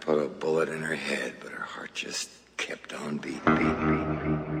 put a bullet in her head, but her heart just kept on beating, beating, beating.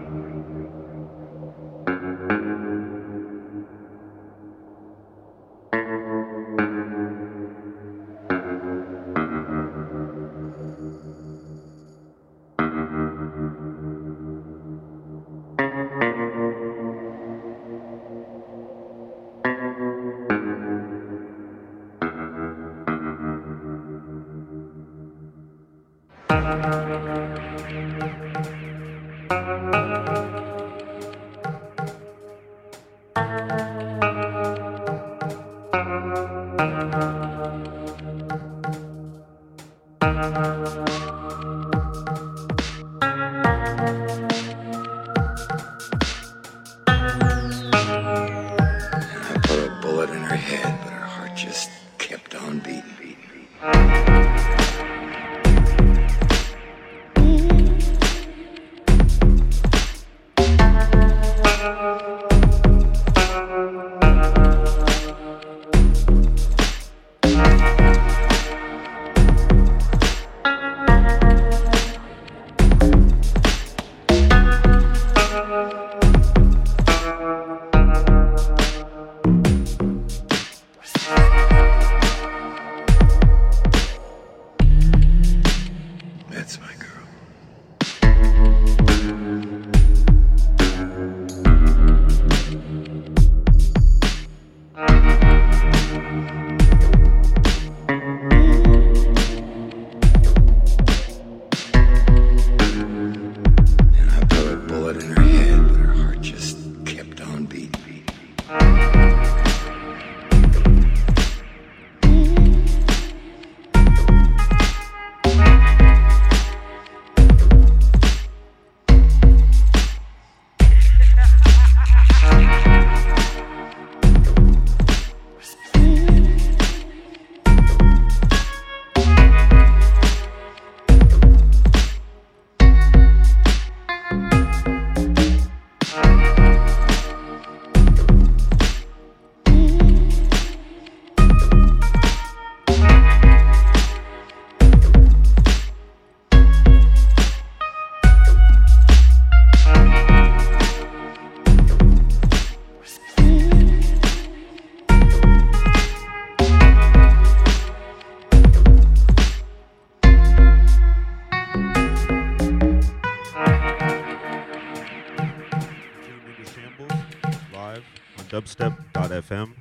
FM.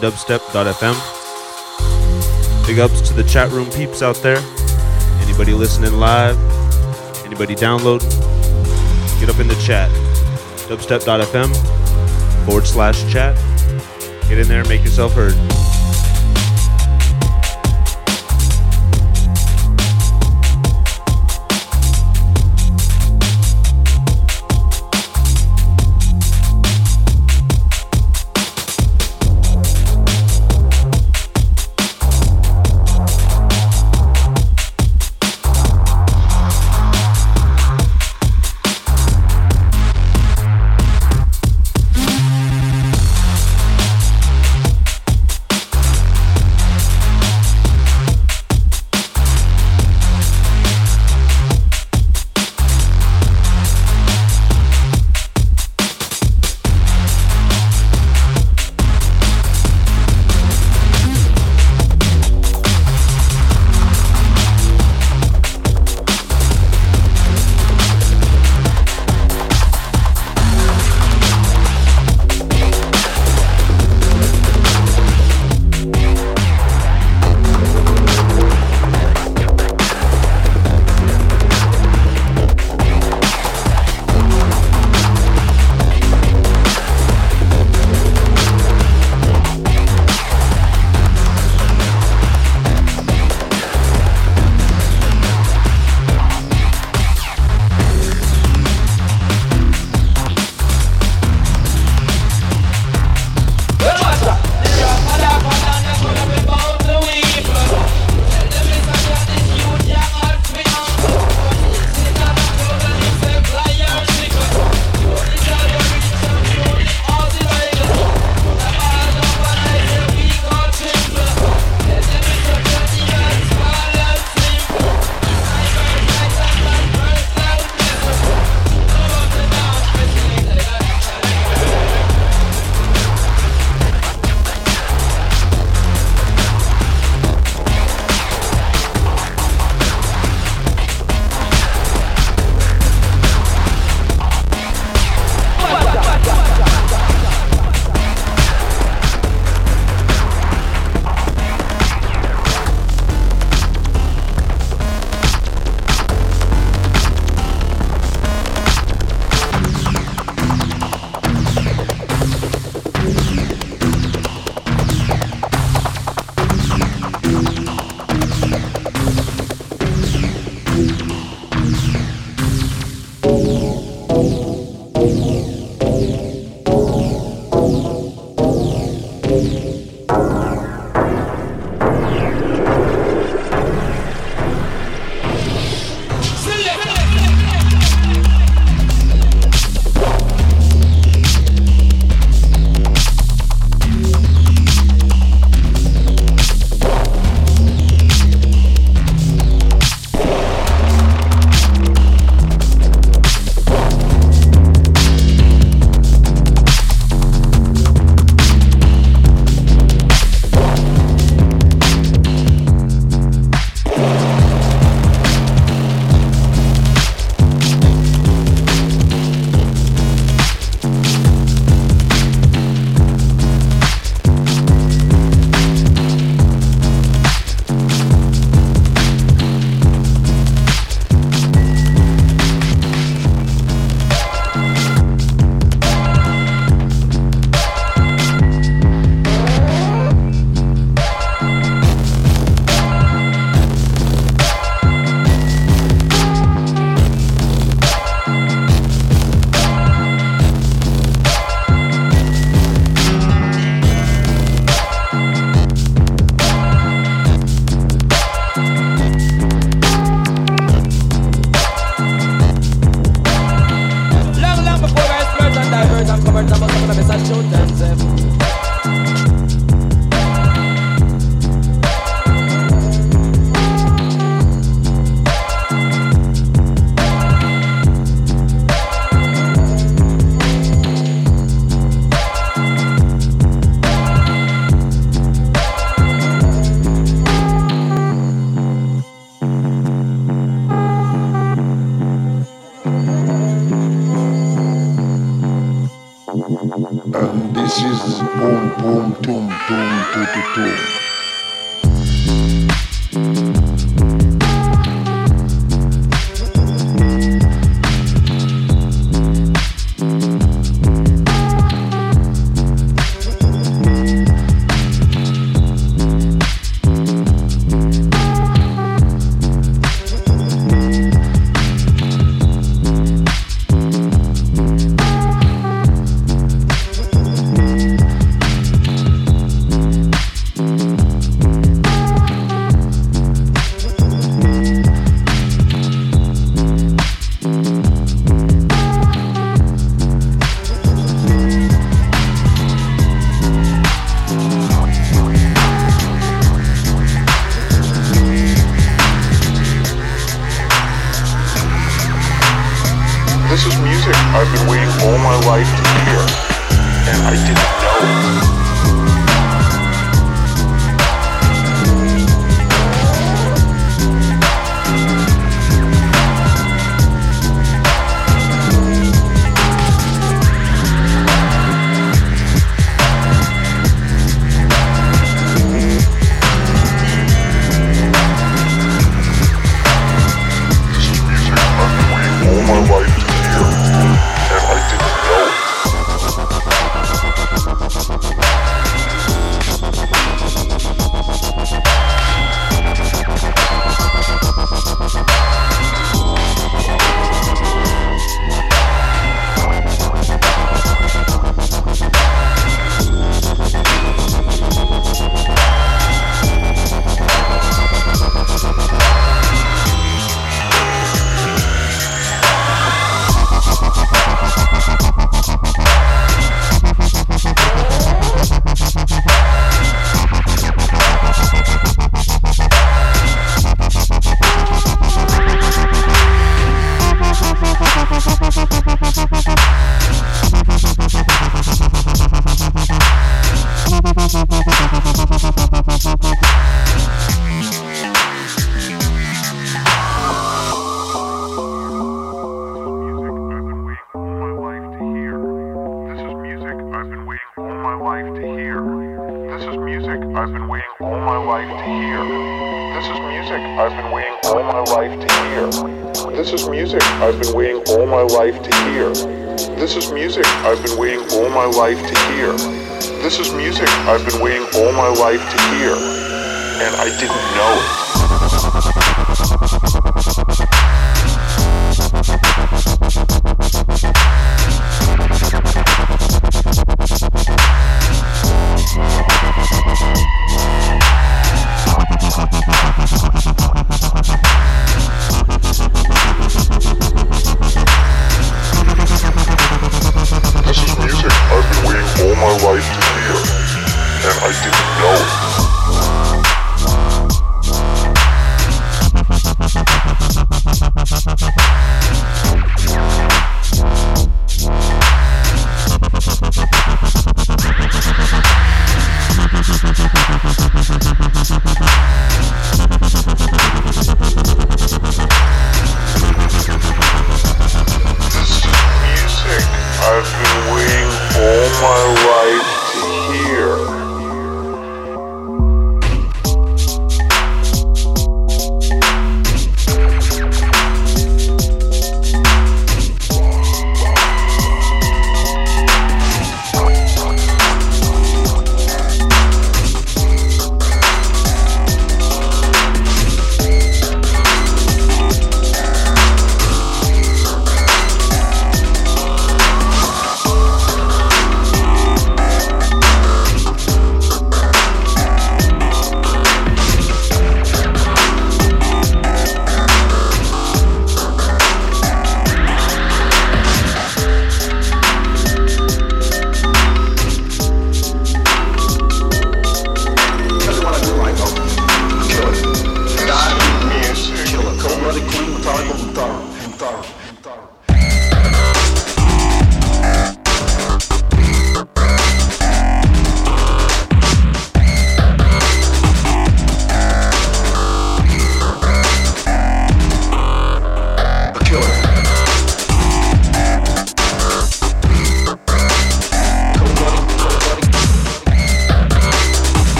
dubstep.fm. Big ups to the chat room peeps out there. Anybody listening live, anybody downloading, get up in the chat. Dubstep.fm forward slash chat. Get in there, make yourself heard.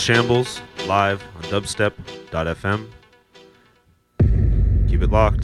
Shambles live on dubstep.fm. Keep it locked.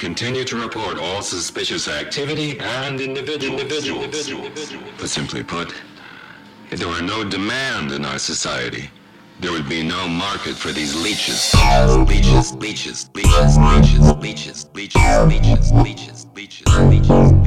Continue to report all suspicious activity and individuals. individuals. But simply put, if there were no demand in our society, there would be no market for these leeches, leeches, leeches, leeches, leeches, leeches, leeches, leeches, leeches, leeches, leeches,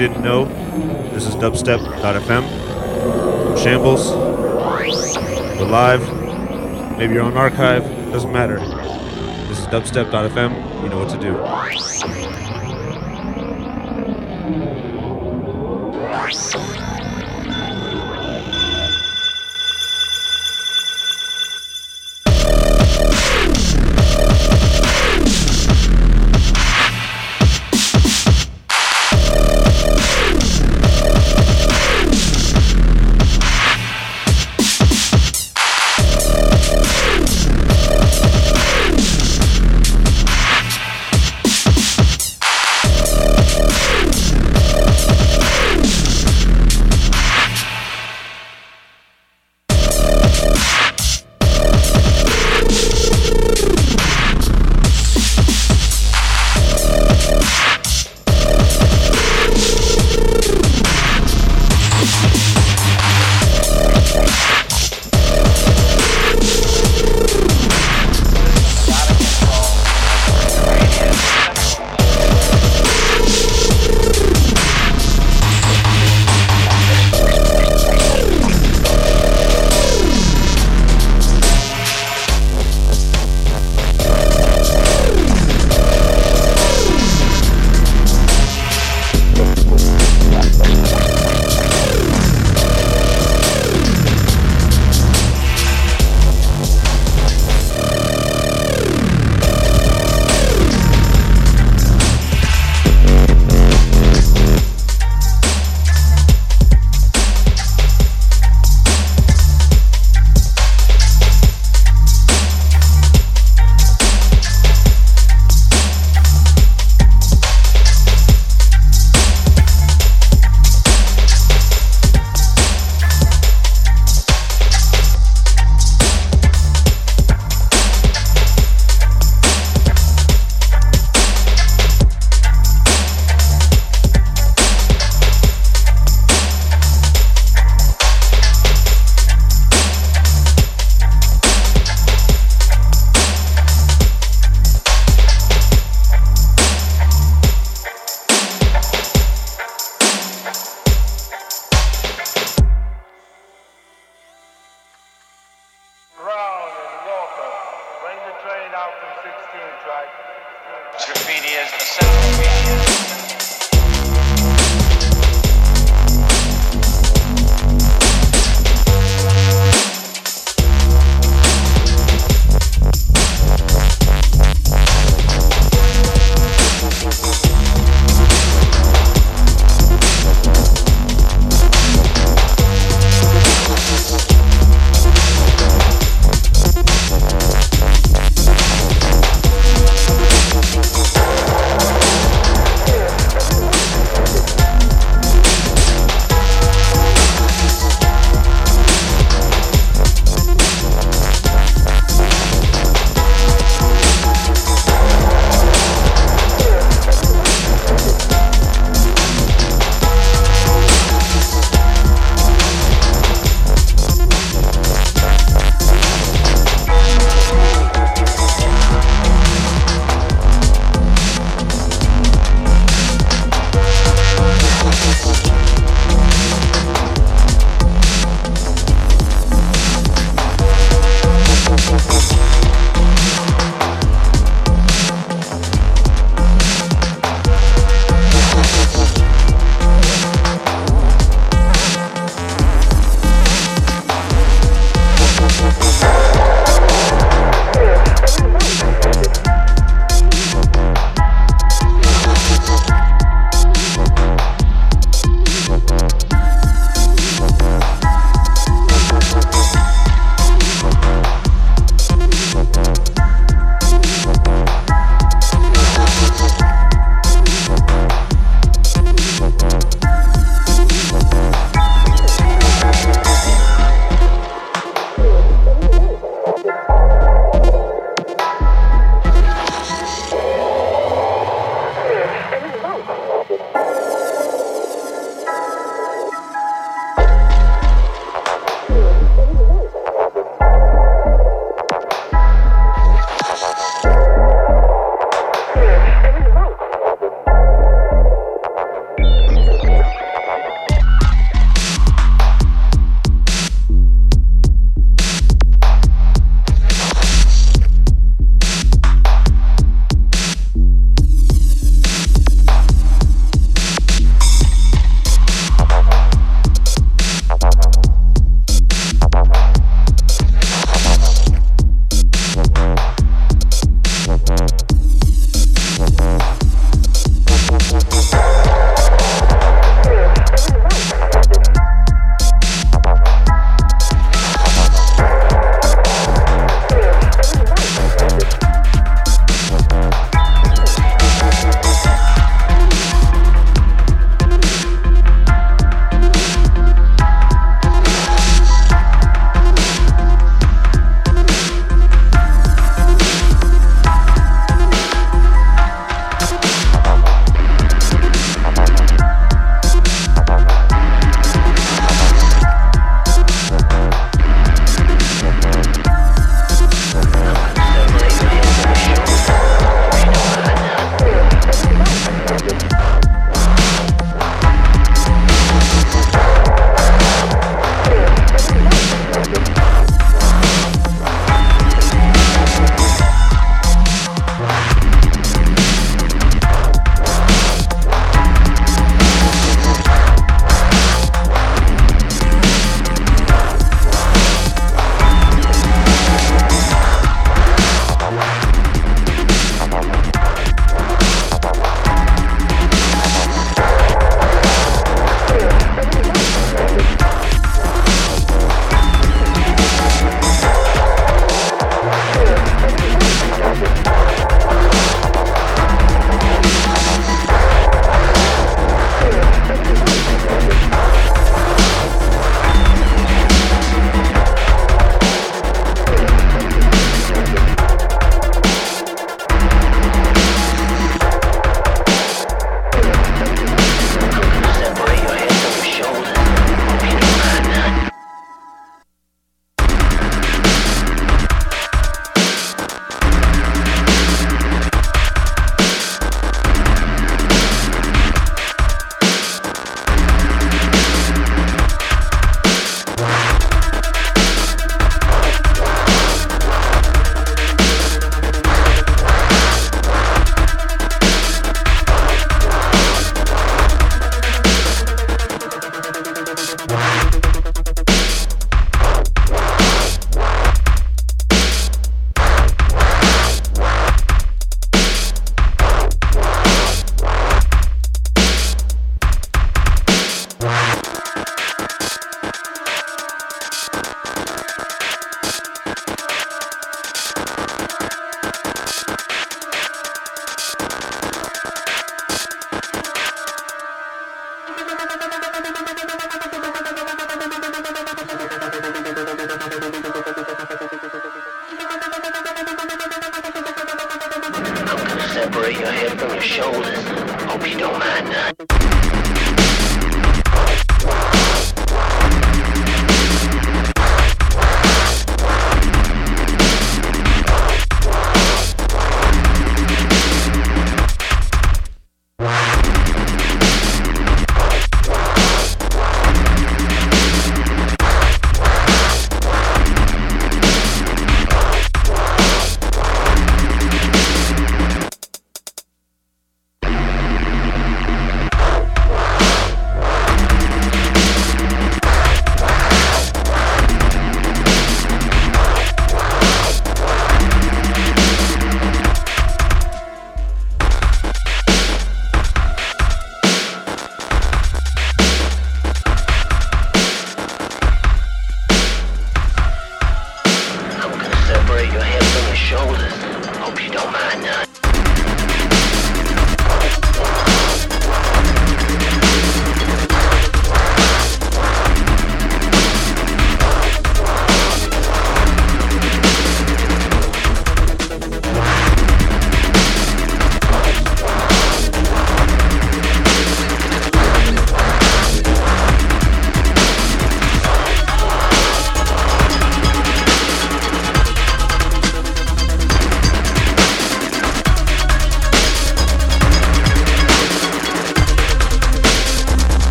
didn't know, this is dubstep.fm. I'm Shambles. We're live. Maybe you're on archive. Doesn't matter. This is dubstep.fm. You know what to do.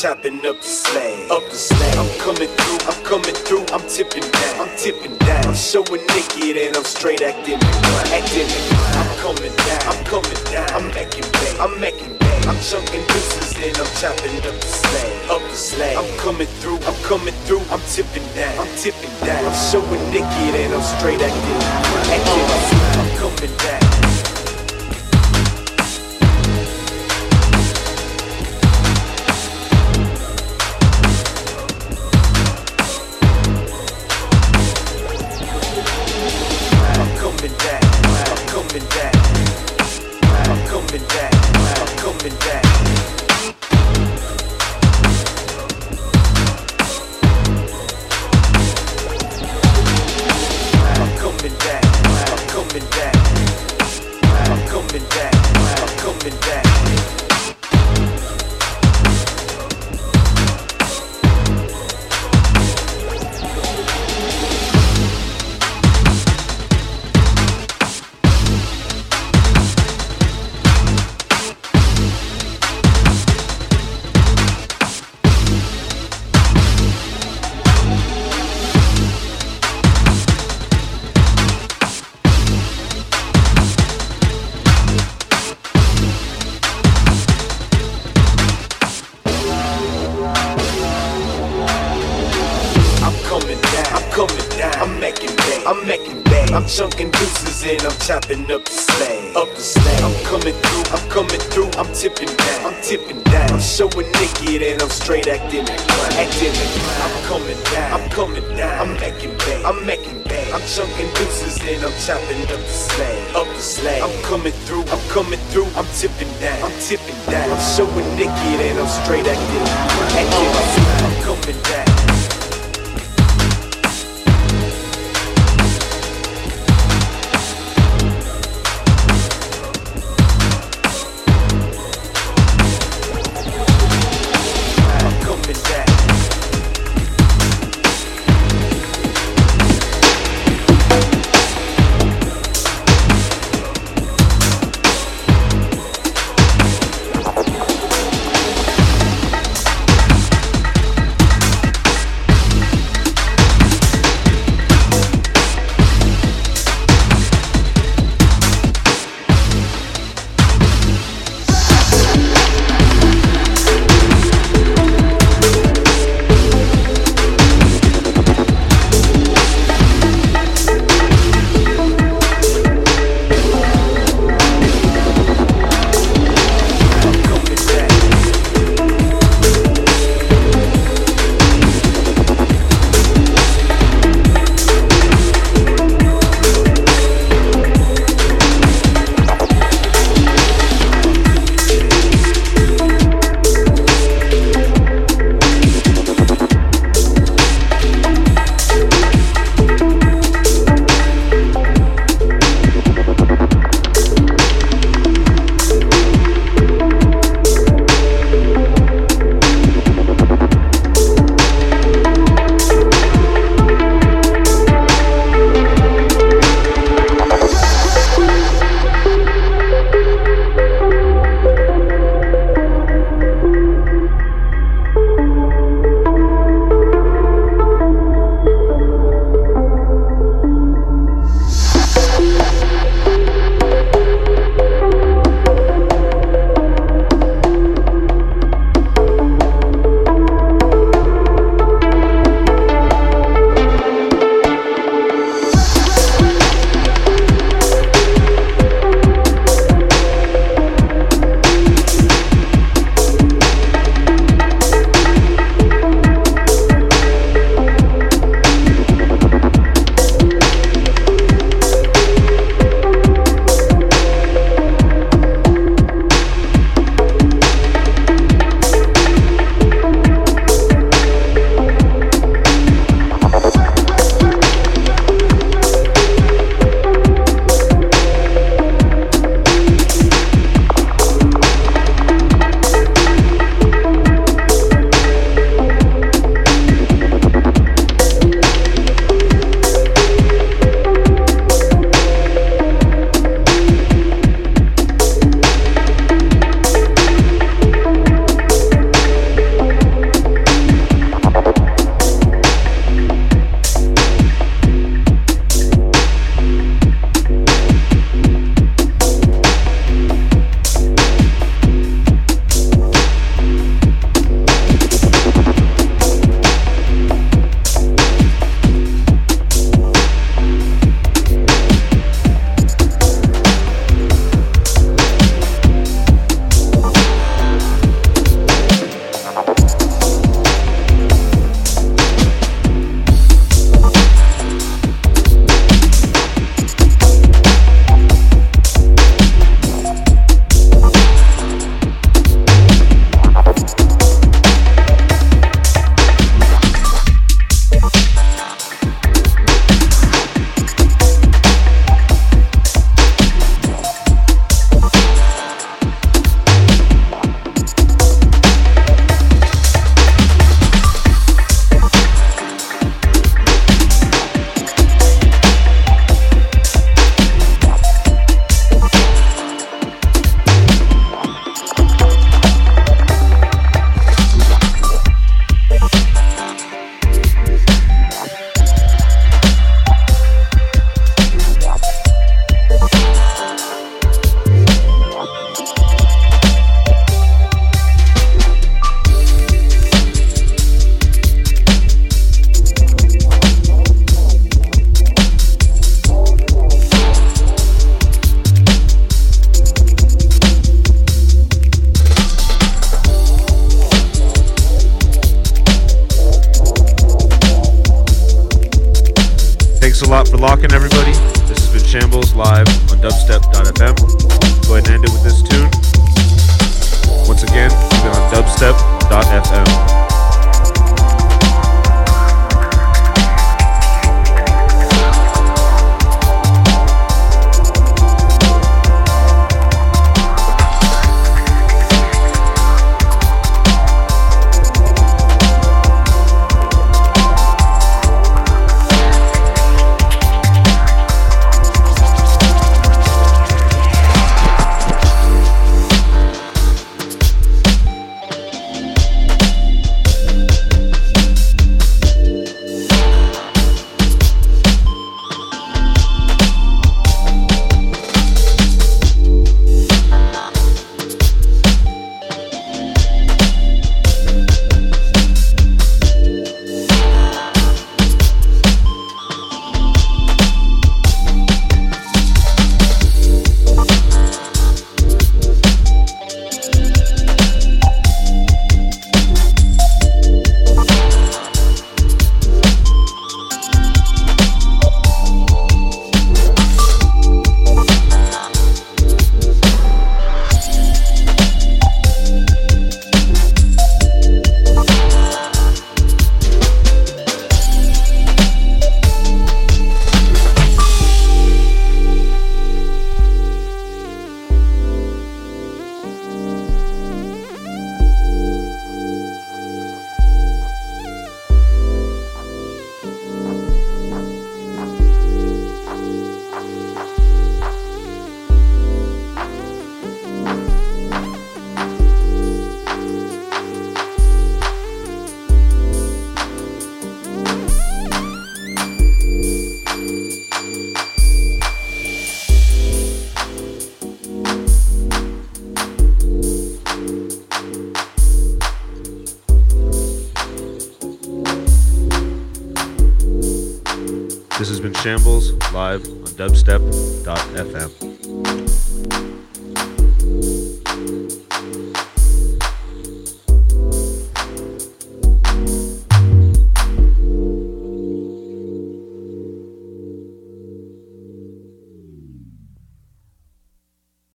chopping up the slag. Up the slag. I'm coming through, I'm coming through, I'm tipping down, I'm tipping down. I'm showing naked and I'm straight acting, acting. I'm coming down, I'm coming down, I'm making bang, I'm making bang. I'm chunking pieces and I'm chopping up the slag. Up the slag. I'm coming through, I'm coming through, I'm tipping down, I'm tipping down. I'm showing naked and I'm straight acting, acting. I'm coming down.